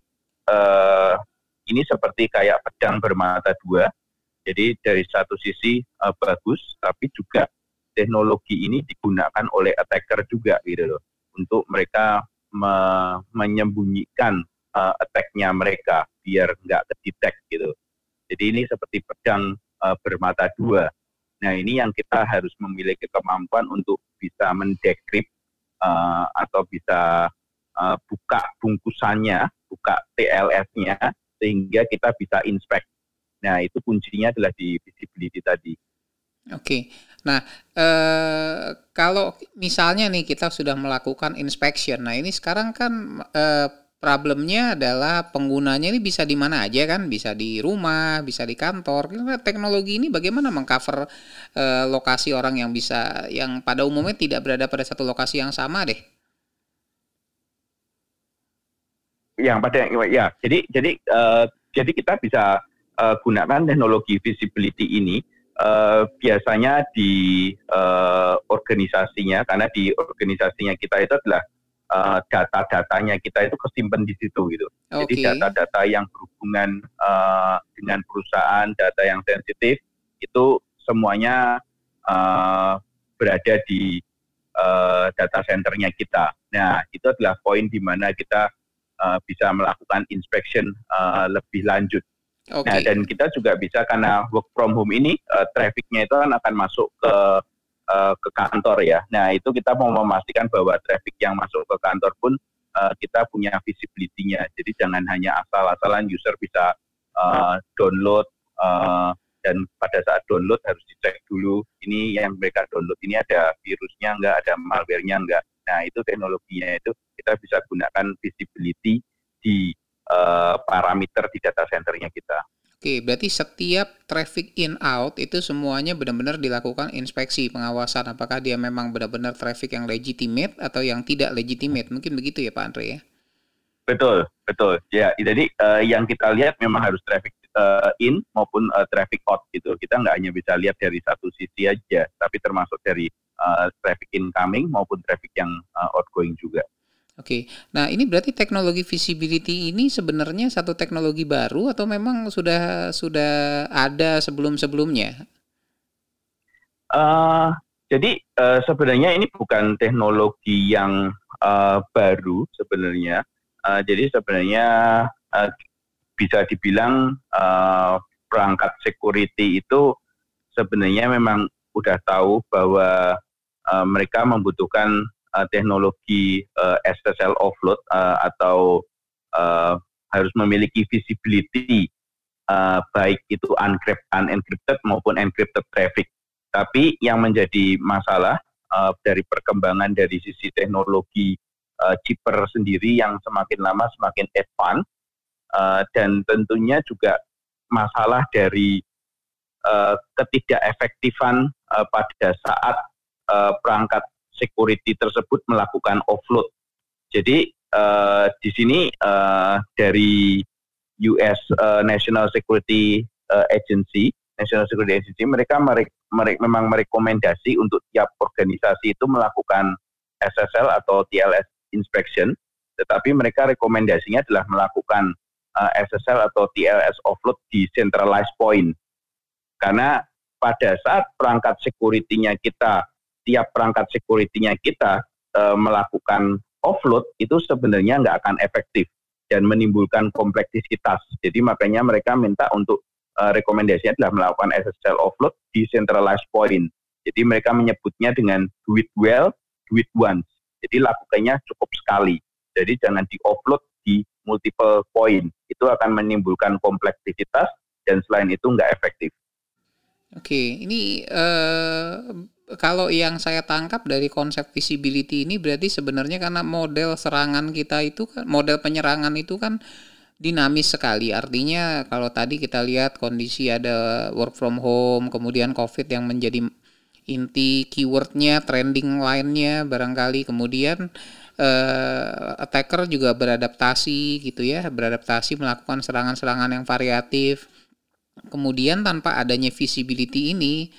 uh, ini seperti kayak pedang bermata dua. Jadi dari satu sisi uh, bagus, tapi juga teknologi ini digunakan oleh attacker juga gitu loh untuk mereka me menyembunyikan uh, attack-nya mereka biar nggak kedetek gitu. Jadi ini seperti pedang uh, bermata dua. Nah ini yang kita harus memiliki kemampuan untuk bisa mendekrip uh, atau bisa uh, buka bungkusannya, buka TLS-nya sehingga kita bisa inspect. Nah itu kuncinya adalah di visibility tadi. Oke. Nah, eh, kalau misalnya nih kita sudah melakukan inspection, nah ini sekarang kan eh, problemnya adalah penggunanya ini bisa di mana aja kan, bisa di rumah, bisa di kantor. Kira teknologi ini bagaimana mengcover eh, lokasi orang yang bisa, yang pada umumnya tidak berada pada satu lokasi yang sama deh? Yang pada ya, jadi jadi uh, jadi kita bisa uh, gunakan teknologi visibility ini uh, biasanya di uh, organisasinya karena di organisasinya kita itu adalah uh, data-datanya kita itu kesimpan di situ gitu. Okay. Jadi data-data yang berhubungan uh, dengan perusahaan, data yang sensitif itu semuanya uh, berada di uh, data centernya kita. Nah, itu adalah poin di mana kita uh, bisa melakukan inspection uh, lebih lanjut. Okay. Nah, dan kita juga bisa karena work from home ini uh, trafficnya itu kan akan masuk ke uh, ke kantor ya. Nah, itu kita mau memastikan bahwa traffic yang masuk ke kantor pun uh, kita punya visibility-nya. Jadi jangan hanya asal-asalan user bisa uh, download uh, dan pada saat download harus dicek dulu ini yang mereka download ini ada virusnya enggak, ada malware-nya enggak. Nah, itu teknologinya itu kita bisa gunakan visibility di uh, parameter di data centernya kita. Oke, berarti setiap traffic in out itu semuanya benar-benar dilakukan inspeksi pengawasan apakah dia memang benar-benar traffic yang legitimate atau yang tidak legitimate. Mungkin begitu ya Pak Andre ya. Betul, betul. Ya, jadi uh, yang kita lihat memang harus traffic uh, in maupun uh, traffic out gitu. Kita nggak hanya bisa lihat dari satu sisi aja, tapi termasuk dari uh, traffic incoming maupun traffic yang uh, outgoing juga. Oke, nah ini berarti teknologi visibility ini sebenarnya satu teknologi baru atau memang sudah sudah ada sebelum sebelumnya? Uh, jadi uh, sebenarnya ini bukan teknologi yang uh, baru sebenarnya. Uh, jadi sebenarnya uh, bisa dibilang uh, perangkat security itu sebenarnya memang udah tahu bahwa uh, mereka membutuhkan uh, teknologi uh, SSL offload uh, atau uh, harus memiliki visibility uh, baik itu unencrypted, unencrypted maupun encrypted traffic. Tapi yang menjadi masalah uh, dari perkembangan dari sisi teknologi uh, chipper sendiri yang semakin lama semakin advance uh, dan tentunya juga masalah dari uh, ketidakefektifan uh, pada saat uh, perangkat security tersebut melakukan offload. Jadi uh, di sini uh, dari US uh, National Security uh, Agency, National Security Agency, mereka merek, merek, memang merekomendasi untuk tiap organisasi itu melakukan SSL atau TLS inspection, tetapi mereka rekomendasinya adalah melakukan uh, eh, SSL atau TLS offload di centralized point. Karena pada saat perangkat security-nya kita, tiap perangkat security-nya kita uh, melakukan offload itu sebenarnya nggak akan efektif dan menimbulkan kompleksitas. Jadi makanya mereka minta untuk uh, rekomendasinya adalah melakukan SSL offload di centralized point. Jadi mereka menyebutnya dengan do it well, do it once. Jadi lakukannya cukup sekali. Jadi jangan di offload di multiple point itu akan menimbulkan kompleksitas dan selain itu nggak efektif. Oke, ini uh, kalau yang saya tangkap dari konsep visibility ini berarti sebenarnya karena model serangan kita itu kan model penyerangan itu kan dinamis sekali. Artinya kalau tadi kita lihat kondisi ada work from home, kemudian COVID yang menjadi inti keywordnya, trending lainnya barangkali, kemudian uh, attacker juga beradaptasi gitu ya, beradaptasi melakukan serangan-serangan yang variatif. Kemudian tanpa adanya visibility ini,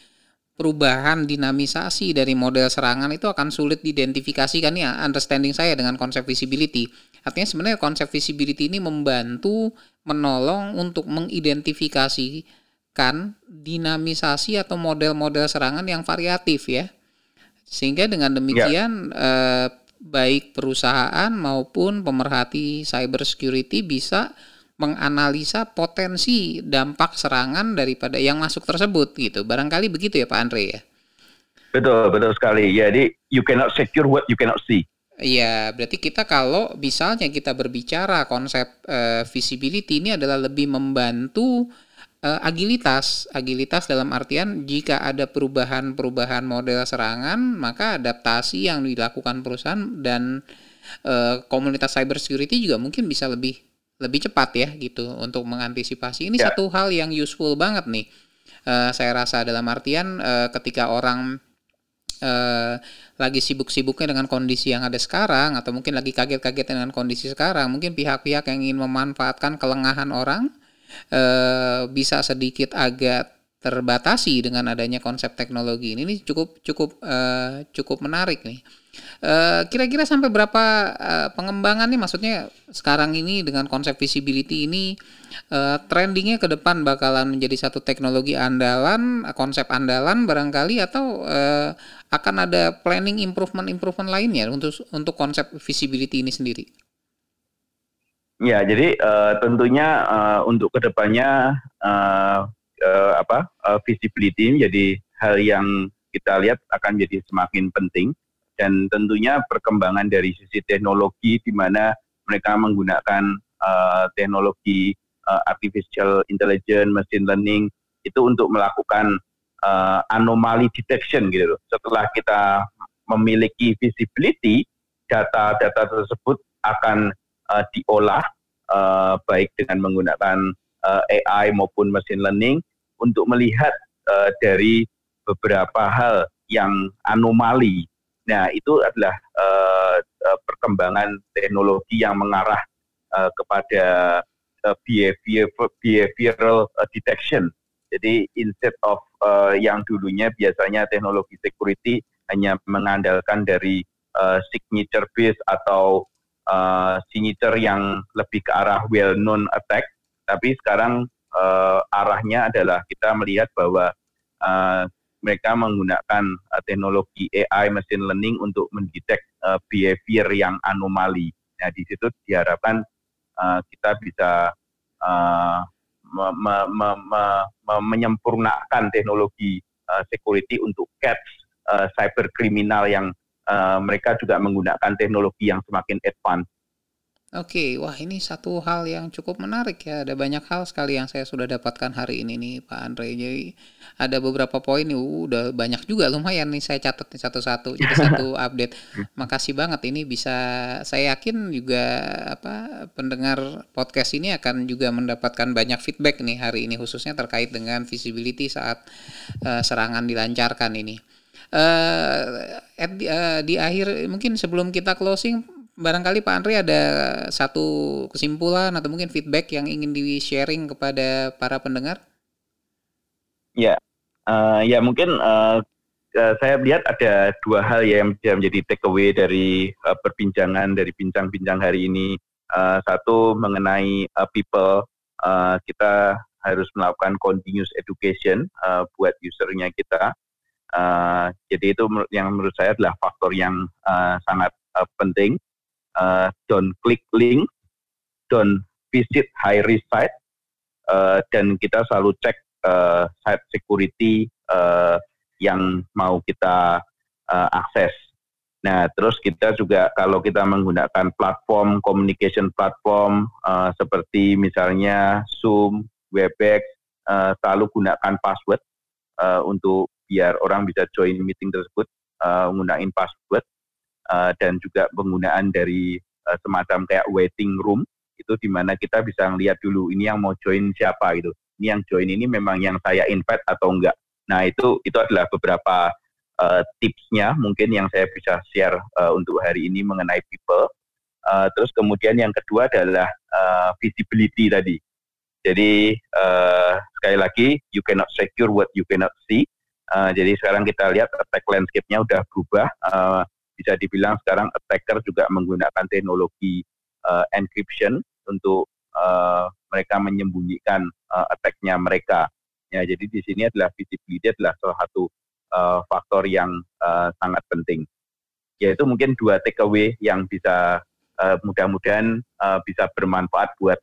perubahan dinamisasi dari model serangan itu akan sulit diidentifikasikan ya understanding saya dengan konsep visibility. Artinya sebenarnya konsep visibility ini membantu menolong untuk mengidentifikasikan dinamisasi atau model-model serangan yang variatif ya. Sehingga dengan demikian ya. eh, baik perusahaan maupun pemerhati cyber security bisa menganalisa potensi dampak serangan daripada yang masuk tersebut gitu. Barangkali begitu ya Pak Andre ya. Betul, betul sekali. Jadi you cannot secure what you cannot see. Iya, berarti kita kalau misalnya kita berbicara konsep uh, visibility ini adalah lebih membantu uh, agilitas. Agilitas dalam artian jika ada perubahan-perubahan model serangan, maka adaptasi yang dilakukan perusahaan dan uh, komunitas cyber security juga mungkin bisa lebih lebih cepat ya gitu untuk mengantisipasi. Ini ya. satu hal yang useful banget nih. Uh, saya rasa dalam artian uh, ketika orang uh, lagi sibuk-sibuknya dengan kondisi yang ada sekarang atau mungkin lagi kaget-kaget dengan kondisi sekarang, mungkin pihak-pihak yang ingin memanfaatkan kelengahan orang uh, bisa sedikit agak terbatasi dengan adanya konsep teknologi ini, ini cukup cukup uh, cukup menarik nih. Uh, kira-kira sampai berapa uh, pengembangan nih maksudnya sekarang ini dengan konsep visibility ini uh, trendingnya ke depan bakalan menjadi satu teknologi andalan, konsep andalan barangkali atau uh, akan ada planning improvement improvement lainnya untuk untuk konsep visibility ini sendiri. Ya, jadi uh, tentunya uh, untuk ke depannya uh, uh, apa uh, visibility menjadi hal yang kita lihat akan jadi semakin penting dan tentunya perkembangan dari sisi teknologi di mana mereka menggunakan uh, teknologi uh, artificial intelligence, machine learning itu untuk melakukan uh, anomali detection gitu loh. Setelah kita memiliki visibility, data-data tersebut akan uh, diolah uh, baik dengan menggunakan uh, AI maupun machine learning untuk melihat uh, dari beberapa hal yang anomali. Nah, itu adalah uh, perkembangan teknologi yang mengarah uh, kepada behavior behavioral detection. Jadi instead of uh, yang dulunya biasanya teknologi security hanya mengandalkan dari uh, signature base atau uh, signature yang lebih ke arah well known attack, tapi sekarang uh, arahnya adalah kita melihat bahwa uh, mereka menggunakan uh, teknologi AI machine learning untuk mendetek uh, behavior yang anomali. Nah, di situ diharapkan uh, kita bisa uh, me, me, me, me, menyempurnakan teknologi uh, security untuk catch uh, cyber kriminal yang uh, mereka juga menggunakan teknologi yang semakin advance Oke, wah ini satu hal yang cukup menarik ya. Ada banyak hal sekali yang saya sudah dapatkan hari ini nih Pak Andre. Jadi ada beberapa poin nih, uh, udah banyak juga lumayan nih saya catat nih satu-satu. Jadi satu update. Makasih banget ini bisa saya yakin juga apa pendengar podcast ini akan juga mendapatkan banyak feedback nih hari ini khususnya terkait dengan visibility saat uh, serangan dilancarkan ini. Uh, at, uh, di akhir mungkin sebelum kita closing barangkali Pak Andri ada satu kesimpulan atau mungkin feedback yang ingin di-sharing kepada para pendengar? Ya, uh, ya mungkin uh, saya lihat ada dua hal ya yang menjadi take away dari uh, perbincangan dari bincang-bincang hari ini. Uh, satu mengenai uh, people, uh, kita harus melakukan continuous education uh, buat usernya kita. Uh, jadi itu yang menurut saya adalah faktor yang uh, sangat uh, penting uh, don't click link, don't visit high risk site, uh, dan kita selalu cek uh, site security uh, yang mau kita uh, akses. Nah, terus kita juga kalau kita menggunakan platform communication platform uh, seperti misalnya Zoom, Webex, uh, selalu gunakan password uh, untuk biar orang bisa join meeting tersebut uh, menggunakan password uh, dan juga penggunaan dari uh, semacam kayak waiting room itu di mana kita bisa ngeliat dulu ini yang mau join siapa gitu. Ini yang join ini memang yang saya invite atau enggak. Nah itu itu adalah beberapa uh, tipsnya mungkin yang saya bisa share uh, untuk hari ini mengenai people. Uh, terus kemudian yang kedua adalah uh, visibility tadi. Jadi uh, sekali lagi you cannot secure what you cannot see. Uh, jadi sekarang kita lihat attack landscape-nya udah berubah. Uh, bisa dibilang sekarang attacker juga menggunakan teknologi uh, encryption untuk uh, mereka menyembunyikan uh, attack-nya mereka. Ya, jadi di sini adalah visibility adalah salah satu uh, faktor yang uh, sangat penting. Yaitu mungkin dua takeaway yang bisa uh, mudah-mudahan uh, bisa bermanfaat buat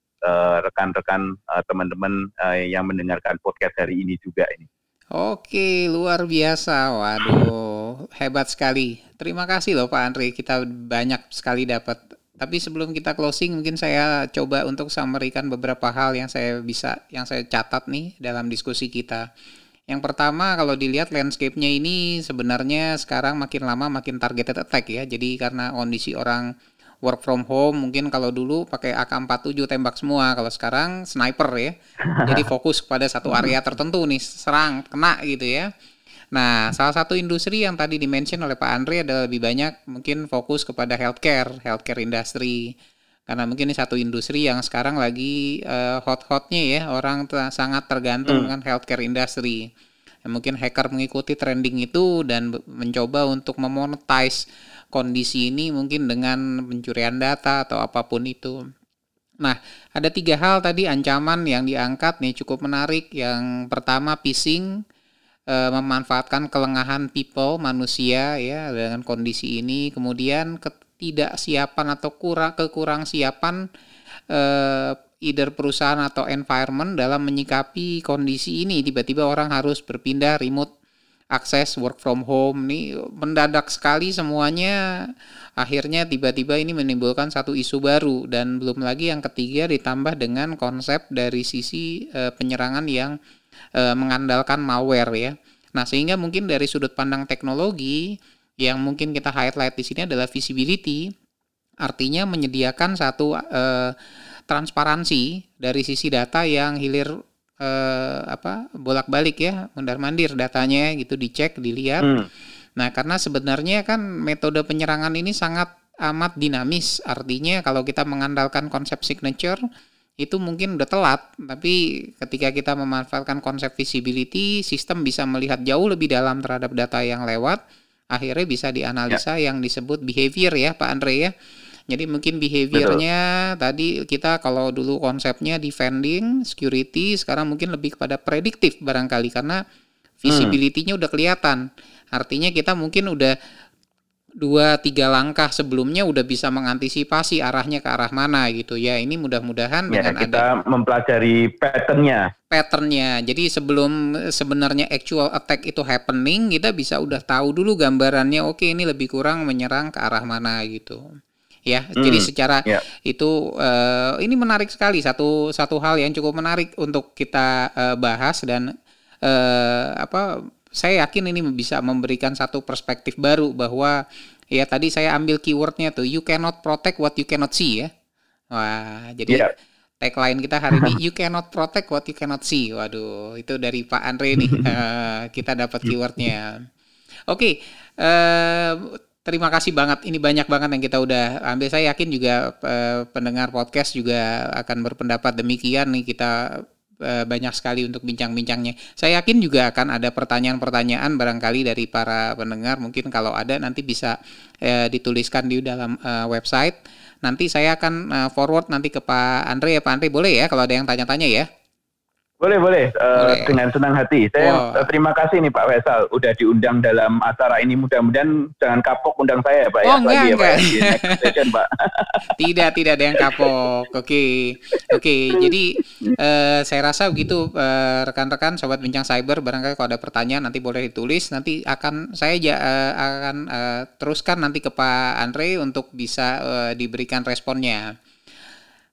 rekan-rekan uh, teman-teman uh, yang mendengarkan podcast hari ini juga ini. Oke, luar biasa. Waduh, hebat sekali. Terima kasih loh Pak Andre, kita banyak sekali dapat. Tapi sebelum kita closing, mungkin saya coba untuk summary-kan beberapa hal yang saya bisa, yang saya catat nih dalam diskusi kita. Yang pertama, kalau dilihat landscape-nya ini sebenarnya sekarang makin lama makin targeted attack ya. Jadi karena kondisi orang work from home mungkin kalau dulu pakai AK47 tembak semua kalau sekarang sniper ya jadi fokus pada satu area tertentu nih serang kena gitu ya Nah, salah satu industri yang tadi dimention oleh Pak Andre adalah lebih banyak mungkin fokus kepada healthcare, healthcare industry. karena mungkin ini satu industri yang sekarang lagi uh, hot-hotnya ya orang sangat tergantung hmm. dengan healthcare industry ya, mungkin hacker mengikuti trending itu dan mencoba untuk memonetize kondisi ini mungkin dengan pencurian data atau apa pun itu Nah, ada tiga hal tadi ancaman yang diangkat nih cukup menarik. Yang pertama phishing, e, memanfaatkan kelengahan people manusia ya dengan kondisi ini. Kemudian ketidaksiapan atau kurang kekurang siapan e, either perusahaan atau environment dalam menyikapi kondisi ini. Tiba-tiba orang harus berpindah remote akses work from home nih mendadak sekali semuanya akhirnya tiba-tiba ini menimbulkan satu isu baru dan belum lagi yang ketiga ditambah dengan konsep dari sisi e, penyerangan yang e, mengandalkan malware ya. Nah, sehingga mungkin dari sudut pandang teknologi yang mungkin kita highlight di sini adalah visibility artinya menyediakan satu e, transparansi dari sisi data yang hilir eh, apa bolak-balik ya mondar-mandir datanya gitu dicek dilihat. Hmm. Nah karena sebenarnya kan metode penyerangan ini sangat amat dinamis. Artinya kalau kita mengandalkan konsep signature itu mungkin udah telat, tapi ketika kita memanfaatkan konsep visibility, sistem bisa melihat jauh lebih dalam terhadap data yang lewat, akhirnya bisa dianalisa ya. yang disebut behavior ya Pak Andre ya. Jadi mungkin behaviornya tadi kita kalau dulu konsepnya defending, security, sekarang mungkin lebih kepada prediktif barangkali karena visibility-nya hmm. udah kelihatan. Artinya kita mungkin udah dua tiga langkah sebelumnya udah bisa mengantisipasi arahnya ke arah mana gitu ya ini mudah-mudahan ya, dengan kita ada mempelajari patternnya patternnya jadi sebelum sebenarnya actual attack itu happening kita bisa udah tahu dulu gambarannya oke ini lebih kurang menyerang ke arah mana gitu ya. Hmm, Jadi secara yeah. itu uh, ini menarik sekali satu satu hal yang cukup menarik untuk kita uh, bahas dan uh, apa saya yakin ini bisa memberikan satu perspektif baru bahwa ya tadi saya ambil keywordnya tuh you cannot protect what you cannot see ya. Wah, jadi yeah. tagline kita hari ini you cannot protect what you cannot see. Waduh, itu dari Pak Andre nih. uh, kita dapat keywordnya. Oke, okay, uh, Terima kasih banget. Ini banyak banget yang kita udah ambil. Saya yakin juga uh, pendengar podcast juga akan berpendapat demikian nih kita uh, banyak sekali untuk bincang-bincangnya. Saya yakin juga akan ada pertanyaan-pertanyaan barangkali dari para pendengar. Mungkin kalau ada nanti bisa uh, dituliskan di dalam uh, website. Nanti saya akan uh, forward nanti ke Pak Andre ya Pak Andre boleh ya kalau ada yang tanya-tanya ya. Boleh, boleh. Uh, boleh. Dengan senang hati. Saya wow. terima kasih nih Pak Faisal udah diundang dalam acara ini. Mudah-mudahan jangan kapok undang saya ya Pak. Ya. Oh, ya, enggak, lagi enggak. Ya, Pak, session, Pak. tidak, tidak ada yang kapok. Oke. Okay. Oke, okay. jadi uh, saya rasa begitu uh, rekan-rekan sobat bincang cyber barangkali kalau ada pertanyaan nanti boleh ditulis. Nanti akan saya ja, uh, akan uh, teruskan nanti ke Pak Andre untuk bisa uh, diberikan responnya.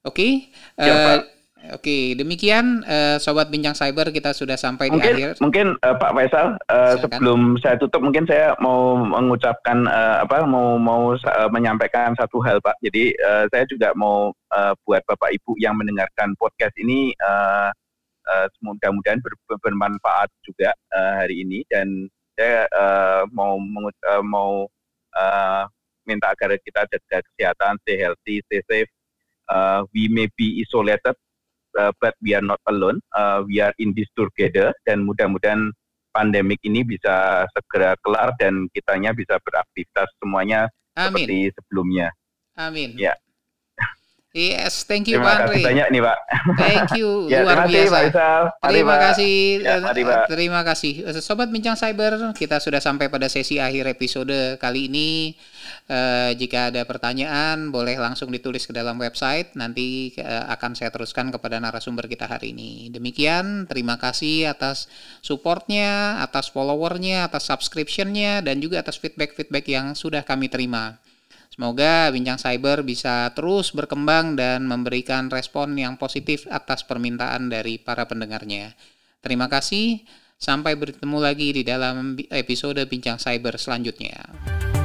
Oke. Okay? Uh, ya, Oke, demikian uh, sobat bincang cyber kita sudah sampai mungkin, di akhir. Mungkin uh, Pak Faisal uh, sebelum saya tutup mungkin saya mau mengucapkan uh, apa mau mau uh, menyampaikan satu hal Pak. Jadi uh, saya juga mau uh, buat Bapak Ibu yang mendengarkan podcast ini uh, uh, mudah-mudahan ber, bermanfaat juga uh, hari ini dan saya uh, mau uh, mau uh, minta agar kita jaga kesehatan, stay healthy, stay safe. Uh, we may be isolated uh, but we are not alone. Uh, we are in this together dan mudah-mudahan pandemik ini bisa segera kelar dan kitanya bisa beraktivitas semuanya Amin. seperti sebelumnya. Amin. Ya. Yes, thank you terima Pak Andre. Terima kasih banyak nih Pak. Thank you, ya, luar terima biasa. Kasih, Pak terima Pak. kasih, ya, mari, Pak. terima kasih. Sobat Bincang Cyber, kita sudah sampai pada sesi akhir episode kali ini. Uh, jika ada pertanyaan, boleh langsung ditulis ke dalam website. Nanti uh, akan saya teruskan kepada narasumber kita hari ini. Demikian, terima kasih atas supportnya, atas followernya, atas subscriptionnya, dan juga atas feedback-feedback yang sudah kami terima. Semoga Bincang Cyber bisa terus berkembang dan memberikan respon yang positif atas permintaan dari para pendengarnya. Terima kasih, sampai bertemu lagi di dalam episode Bincang Cyber selanjutnya.